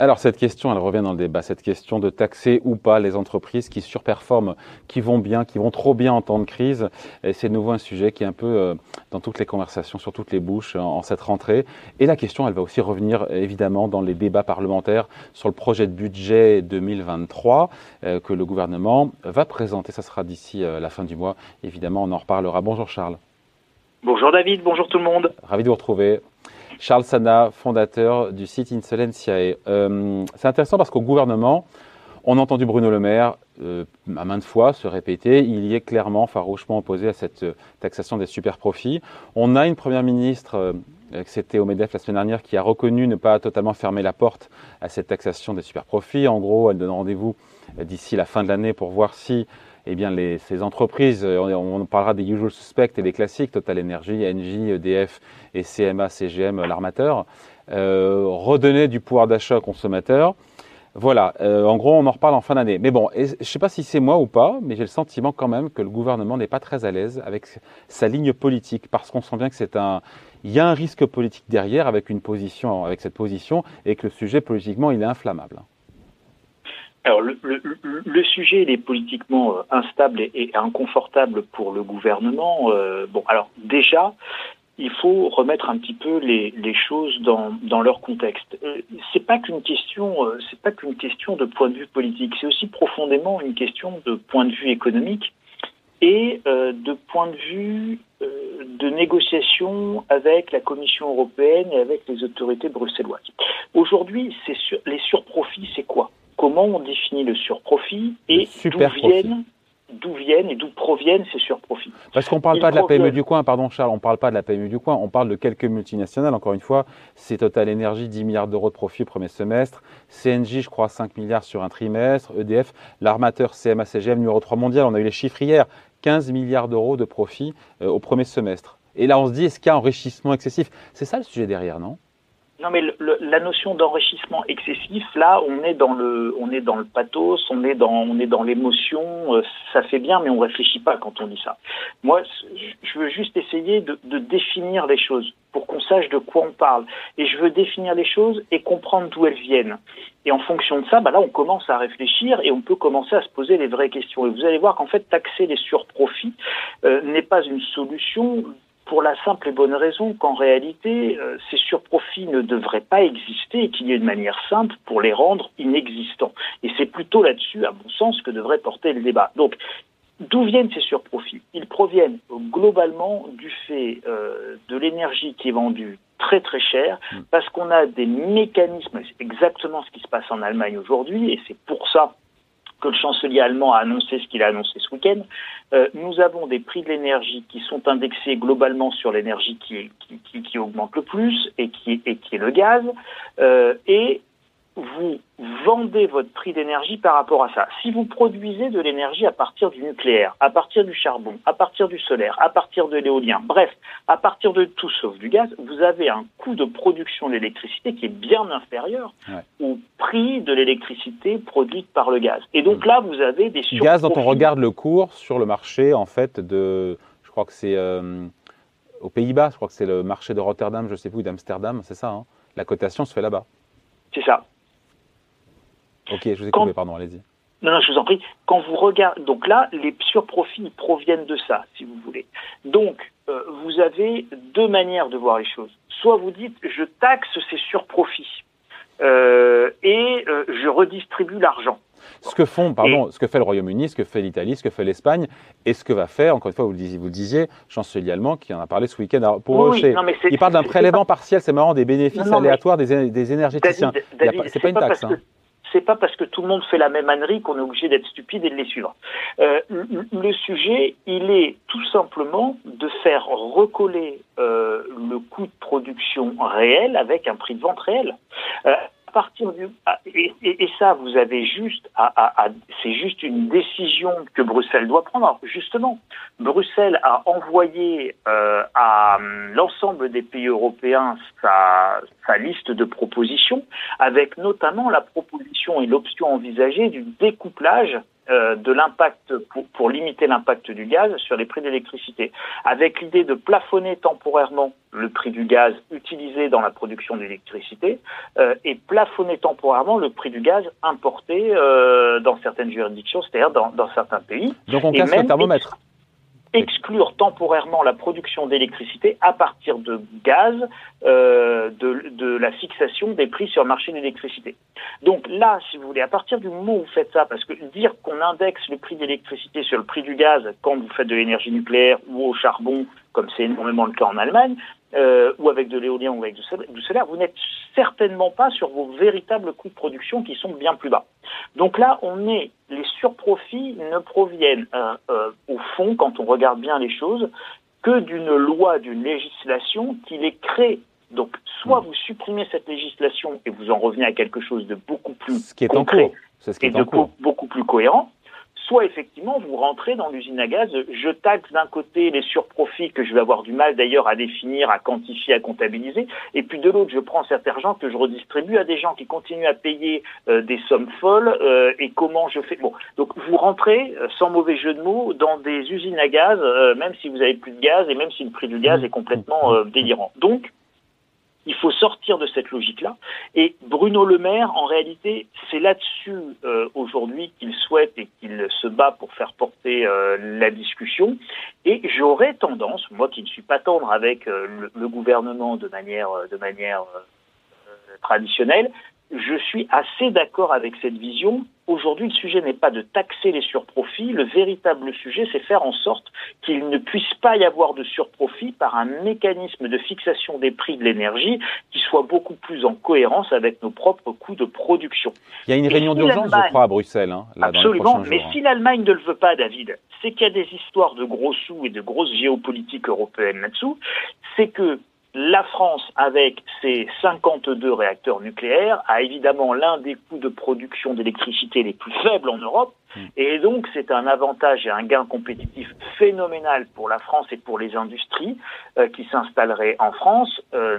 Alors cette question, elle revient dans le débat, cette question de taxer ou pas les entreprises qui surperforment, qui vont bien, qui vont trop bien en temps de crise. Et c'est de nouveau un sujet qui est un peu euh, dans toutes les conversations, sur toutes les bouches en, cette rentrée. Et la question, elle va aussi revenir évidemment dans les débats parlementaires sur le projet de budget 2023 euh, que le gouvernement va présenter. Ça sera d'ici euh, la fin du mois. Évidemment, on en reparlera. Bonjour Charles. Bonjour David, bonjour tout le monde. Ravi de vous retrouver. Charles Sana, fondateur du site Insolenciae. Euh, c'est intéressant parce qu'au gouvernement, on a entendu Bruno Le Maire euh, à maintes fois se répéter, il y est clairement farouchement opposé à cette taxation des super profits. On a une première ministre, euh, c'était au MEDEF la semaine dernière, qui a reconnu ne pas totalement fermer la porte à cette taxation des super profits. En gros, elle donne rendez-vous d'ici la fin de l'année pour voir si eh bien, ces entreprises, euh, on, parlera des usual suspects et des classiques, Total Energy, Engie, EDF et CMA, CGM, l'armateur, euh, redonner du pouvoir d'achat aux consommateurs. Voilà, euh, en gros, on en reparle en fin d'année. Mais bon, je ne sais pas si c'est moi ou pas, mais j'ai le sentiment quand même que le gouvernement n'est pas très à l'aise avec sa ligne politique, parce qu'on sent bien que un, y a un risque politique derrière avec cette position, et que le sujet politiquement, il est inflammable. Alors le, sujet est politiquement euh, instable et, inconfortable pour le gouvernement. Euh, bon, alors déjà, il faut remettre un petit peu les, choses dans, leur contexte. Euh, c'est pas qu'une question, c'est pas qu'une question de point de vue politique, c'est aussi profondément une question de point de vue économique et de point de vue de négociation avec la Commission européenne et avec les autorités bruxelloises. Aujourd'hui, les surprofits, c'est quoi? Comment on définit le surprofit et d'où viennent d'où viennent et d'où proviennent ces surprofits. Parce qu'on ne parle pas de la PME du coin, pardon Charles, on ne parle pas de la PME du coin, on parle de quelques multinationales, encore une fois, c'est Total Energy, 10 milliards d'euros de profit au premier semestre, CNJ, je crois, 5 milliards sur un trimestre, EDF, l'armateur CMA-CGM numéro 3 mondial, on a eu les chiffres hier, 15 milliards d'euros de profit euh, au premier semestre. Et là, on se dit, est-ce qu'il y a enrichissement excessif? C'est ça le sujet derrière, non? Non, mais la notion d'enrichissement excessif, là, on est dans le, on est dans le pathos, on est dans, on est dans l'émotion. Euh, ça fait bien, mais on réfléchit pas quand on dit ça. Moi, je veux juste essayer de, de définir les choses pour qu'on sache de quoi on parle. Et je veux définir les choses et comprendre d'où elles viennent. Et en fonction de ça, bah là, on commence à réfléchir et on peut commencer à se poser les vraies questions. Et vous allez voir qu'en fait, taxer les surprofits euh, n'est pas une solution pour la simple et bonne raison qu'en réalité, euh, ces surprofits ne devraient pas exister et qu'il y ait une manière simple pour les rendre inexistants. Et c'est plutôt là-dessus, à mon sens, que devrait porter le débat. Donc, D'où viennent ces surprofits? Ils proviennent globalement du fait euh, de l'énergie qui est vendue très très cher, mm. parce qu'on a des mécanismes, c'est exactement ce qui se passe en Allemagne aujourd'hui, et c'est pour ça que le chancelier allemand a annoncé ce qu'il a annoncé ce week-end, euh, nous avons des prix de l'énergie qui sont indexés globalement sur l'énergie qui, qui, qui, augmente le plus et qui, est le gaz, euh, et vous vendez votre prix d'énergie par rapport à ça. Si vous produisez de l'énergie à partir du nucléaire, à partir du charbon, à partir du solaire, à partir de l'éolien, bref, à partir de tout sauf du gaz, vous avez un coût de production d'électricité qui est bien inférieur au prix de l'électricité produite par le gaz. Et donc mmh. là, vous avez des Gaz dont on regarde le cours sur le marché, en fait, de, je crois que c'est euh, aux Pays-Bas, je crois que c'est le marché de Rotterdam, je sais plus, d'Amsterdam, c'est ça, hein la cotation se fait là-bas. C'est ça. Ok, je vous ai coupé, pardon, allez-y. Non, non, je vous en prie. Quand vous regardez, donc là, les surprofits proviennent de ça, si vous voulez. Donc, euh, vous avez deux manières de voir les choses. Soit vous dites, je taxe ces surprofits euh, et euh, je redistribue l'argent. Ce que font, pardon, ce que fait le Royaume-Uni, ce que fait l'Italie, ce que fait l'Espagne, et ce que va faire, encore une fois, vous le disiez, vous le disiez chancelier allemand qui en a parlé ce week-end. Pour eux, il parle d'un prélèvement partiel, c'est marrant, des bénéfices aléatoires des, des énergéticiens. C'est pas une taxe. Hein c'est pas parce que tout le monde fait la même ânerie qu'on est obligé d'être stupide et de les suivre. Euh, le sujet, il est tout simplement de faire recoller euh, le coût de production réel avec un prix de vente réel. Euh, partir du ah, et, ça vous avez juste à, c'est juste une décision que Bruxelles doit prendre. justement, Bruxelles a envoyé euh, à l'ensemble des pays européens sa liste de propositions, avec notamment la proposition et l'option envisagée du découplage euh, de l'impact pour, pour, limiter l'impact du gaz sur les prix d'électricité, avec l'idée de plafonner temporairement le prix du gaz utilisé dans la production d'électricité euh, et plafonner temporairement le prix du gaz importé euh, dans certaines juridictions, c'est-à-dire dans, dans, certains pays. Donc on casse le thermomètre exclure temporairement la production d'électricité à partir de gaz euh, de, de, la fixation des prix sur le marché de l'électricité. Donc là, si vous voulez, à partir du moment où vous faites ça, parce que dire qu'on indexe le prix d'électricité sur le prix du gaz quand vous faites de l'énergie nucléaire ou au charbon, comme c'est énormément le cas en Allemagne, euh, ou avec de l'éolien ou avec du solaire, vous n'êtes certainement pas sur vos véritables coûts de production qui sont bien plus bas. Donc là, on est, les surprofits ne proviennent euh, euh, au fond, quand on regarde bien les choses, que d'une loi, d'une législation qui les crée. Donc, soit vous supprimez cette législation et vous en revenez à quelque chose de beaucoup plus ce qui est concret en cours. Ce qui est et de beaucoup plus cohérent, soit effectivement vous rentrez dans l'usine à gaz, je taxe d'un côté les surprofits que je vais avoir du mal d'ailleurs à définir, à quantifier, à comptabiliser, et puis de l'autre je prends cet argent que je redistribue à des gens qui continuent à payer euh, des sommes folles, euh, et comment je fais. Bon, donc vous rentrez, euh, sans mauvais jeu de mots, dans des usines à gaz, même si vous avez plus de gaz et même si le prix du gaz est complètement délirant. Donc il faut sortir de cette logique-là. Et Bruno Le Maire, en réalité, c'est là-dessus euh, aujourd'hui qu'il souhaite et qu'il se bat pour faire porter euh, la discussion. Et j'aurais tendance, moi qui ne suis pas tendre avec euh, le, gouvernement de manière traditionnelle, je suis assez d'accord avec cette vision. Aujourd'hui, le sujet n'est pas de taxer les surprofits. Le véritable sujet, c'est faire en sorte qu'il ne puisse pas y avoir de surprofit par un mécanisme de fixation des prix de l'énergie qui soit beaucoup plus en cohérence avec nos propres coûts de production. Il y a une réunion d'urgence, je crois, à Bruxelles. Hein, absolument, mais hein. si l'Allemagne ne le veut pas, David, c'est qu'il y a des histoires de gros sous et de grosses géopolitiques européennes là-dessous. C'est que la France, avec ses 52 réacteurs nucléaires, a évidemment l'un des coûts de production d'électricité les plus faibles en Europe. Hmm. Et donc, c'est un avantage et un gain compétitif phénoménal pour la France et pour les industries euh, qui s'installeraient en France, euh,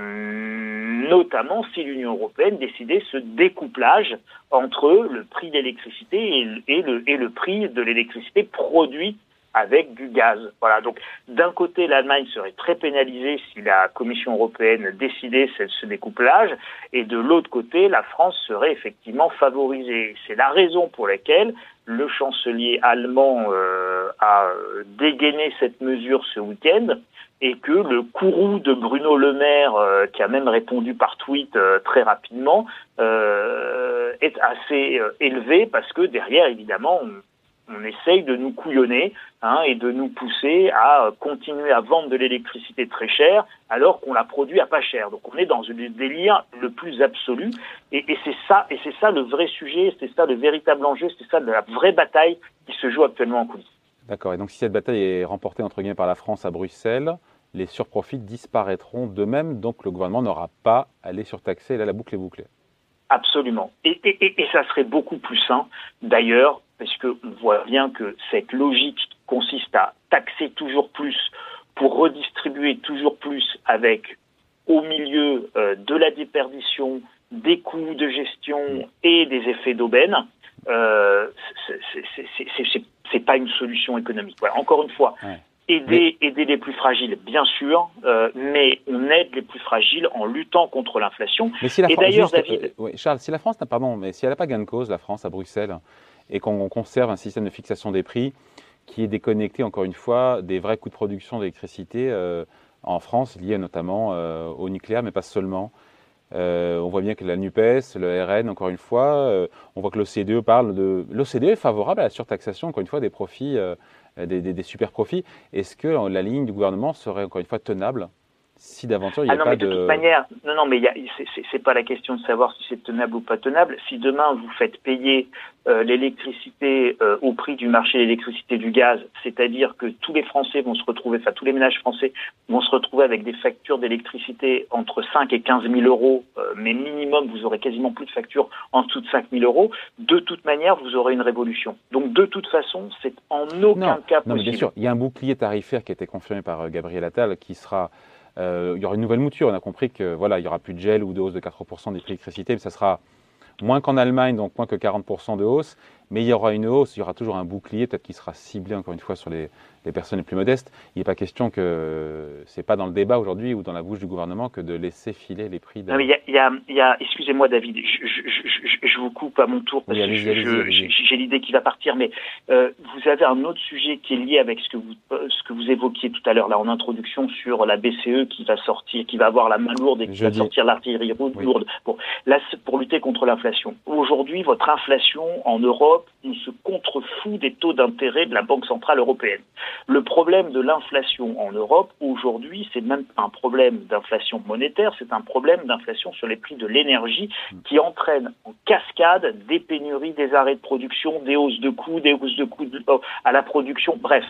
notamment si l'Union européenne décidait ce découplage entre le prix d'électricité et, le, et le prix de l'électricité produite avec du gaz. Voilà. Donc, d'un côté, l'Allemagne serait très pénalisée si la Commission européenne décidait ce, découplage, et de l'autre côté, la France serait effectivement favorisée. C'est la raison pour laquelle le chancelier allemand euh, a dégainé cette mesure ce week-end et que le courroux de Bruno Le Maire, euh, qui a même répondu par tweet euh, très rapidement, euh, est assez euh, élevé parce que derrière, évidemment, on essaye de nous couillonner hein, et de nous pousser à continuer à vendre de l'électricité très chère alors qu'on la produit à pas cher. Donc on est dans le délire le plus absolu et, c'est ça et c'est ça le vrai sujet, c'est ça le véritable enjeu, c'est ça la vraie bataille qui se joue actuellement en coulisses. D'accord. Et donc si cette bataille est remportée entre guillemets par la France à Bruxelles, les surprofits disparaîtront de même, donc le gouvernement n'aura pas à les surtaxer. Là, la boucle est bouclée. Absolument. Et, et, et, ça serait beaucoup plus sain, d'ailleurs, parce qu'on voit bien que cette logique consiste à taxer toujours plus pour redistribuer toujours plus avec au milieu euh, de la déperdition, des coûts de gestion et des effets d'aubaine, euh, c'est pas une solution économique. Voilà, encore une fois. Aider, les plus fragiles, bien sûr, euh, mais on aide les plus fragiles en luttant contre l'inflation. Mais si la et d'ailleurs, David, euh, oui, Charles, si la France n'a pardon, mais si elle n'a pas gain de cause, la France à Bruxelles, et qu'on conserve un système de fixation des prix qui est déconnecté, encore une fois, des vrais coûts de production d'électricité euh, en France, liés notamment au nucléaire, mais pas seulement. Euh, on voit bien que la NUPES, le RN, encore une fois, euh, on voit que l'OCDE parle de. L'OCDE est favorable à la surtaxation, encore une fois, des profits euh, des, super profits. Est-ce que la ligne du gouvernement serait encore une fois tenable si d'aventure il n'y a ah non, pas mais de, de toute manière, non, non, mais c'est pas la question de savoir si c'est tenable ou pas tenable. Si demain vous faites payer euh, l'électricité euh, au prix du marché de l'électricité du gaz, c'est-à-dire que tous les Français vont se retrouver, enfin tous les ménages français vont se retrouver avec des factures d'électricité entre 5 et 15 000 euros, euh, mais minimum vous aurez quasiment plus de factures en dessous de 5 000 euros. De toute manière, vous aurez une révolution. Donc de toute façon, c'est en aucun non, cas non, possible. Mais bien sûr, il y a un bouclier tarifaire qui a été confirmé par Gabriel Attal qui sera euh, il y aura une nouvelle mouture. On a compris que voilà, il y aura plus de gel ou de de 4% des prix d'électricité, mais ça sera moins qu'en Allemagne, donc moins que 40% de hausse. Mais il y aura une hausse, il y aura toujours un bouclier, peut-être qui sera ciblé encore une fois sur les, les personnes les plus modestes. Il n'est pas question que c'est pas dans le débat aujourd'hui ou dans la bouche du gouvernement que de laisser filer les prix. De... Non, il y a, y a excusez-moi David, je, je, je, vous coupe à mon tour parce que j'ai l'idée qui va partir, mais euh, vous avez un autre sujet qui est lié avec ce que vous ce que vous évoquiez tout à l'heure là en introduction sur la BCE qui va sortir, qui va avoir la main lourde et qui va sortir l'artillerie lourde. Là pour lutter contre l'inflation. Aujourd'hui, votre inflation en Europe, on se contrefout des taux d'intérêt de la Banque centrale européenne. Le problème de l'inflation en Europe, aujourd'hui, c'est même pas un problème d'inflation monétaire, c'est un problème d'inflation sur les prix de l'énergie qui entraîne en cascade des pénuries, des arrêts de production, des hausses de coûts, des hausses de coûts euh, à la production. Bref,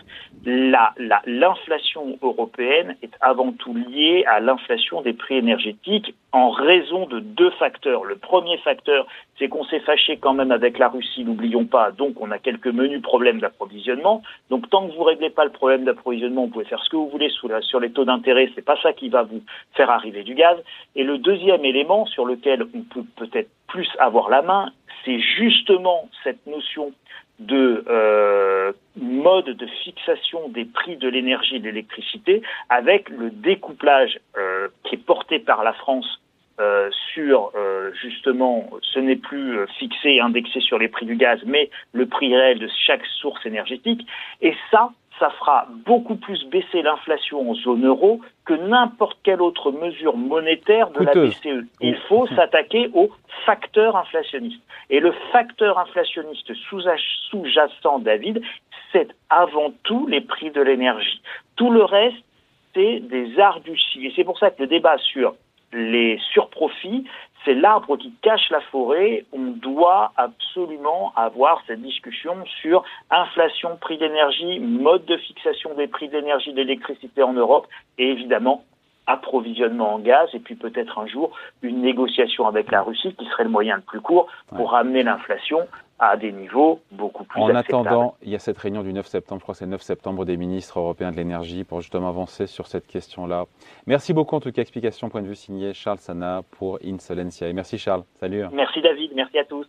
l'inflation européenne est avant tout liée à l'inflation des prix énergétiques en raison de deux facteurs. Le premier facteur, c'est qu'on s'est fâché quand même avec la Russie, n'oublions pas, donc on a quelques menus problèmes d'approvisionnement. Donc tant que vous réglez pas le problème d'approvisionnement, vous pouvez faire ce que vous voulez sur les taux d'intérêt, c'est pas ça qui va vous faire arriver du gaz. Et le deuxième élément sur lequel on peut peut-être plus avoir la main, c'est justement cette notion de euh, mode de fixation des prix de l'énergie et de l'électricité avec le découplage euh, qui est porté par la France euh, sur justement ce n'est plus fixé et indexé sur les prix du gaz mais le prix réel de chaque source énergétique et ça ça fera beaucoup plus baisser l'inflation en zone euro que n'importe quelle autre mesure monétaire de la BCE. Il faut s'attaquer au facteur inflationniste. Et le facteur inflationniste sous-jacent, David, c'est avant tout les prix de l'énergie. Tout le reste, c'est des arguties. Et c'est pour ça que le débat sur les surprofits, c'est l'arbre qui cache la forêt. On doit absolument avoir cette discussion sur inflation, prix d'énergie, mode de fixation des prix d'énergie, d'électricité en Europe et évidemment approvisionnement en gaz et puis peut-être un jour une négociation avec la Russie qui serait le moyen le plus court pour ramener l'inflation à des niveaux beaucoup plus En attendant, il y a cette réunion du 9 septembre, je crois que c'est le 9 septembre des ministres européens de l'énergie pour justement avancer sur cette question-là. Merci beaucoup en tout cas, explication, point de vue signé Charles Sana pour Insolencia. Et merci Charles, salut. Merci David, merci à tous.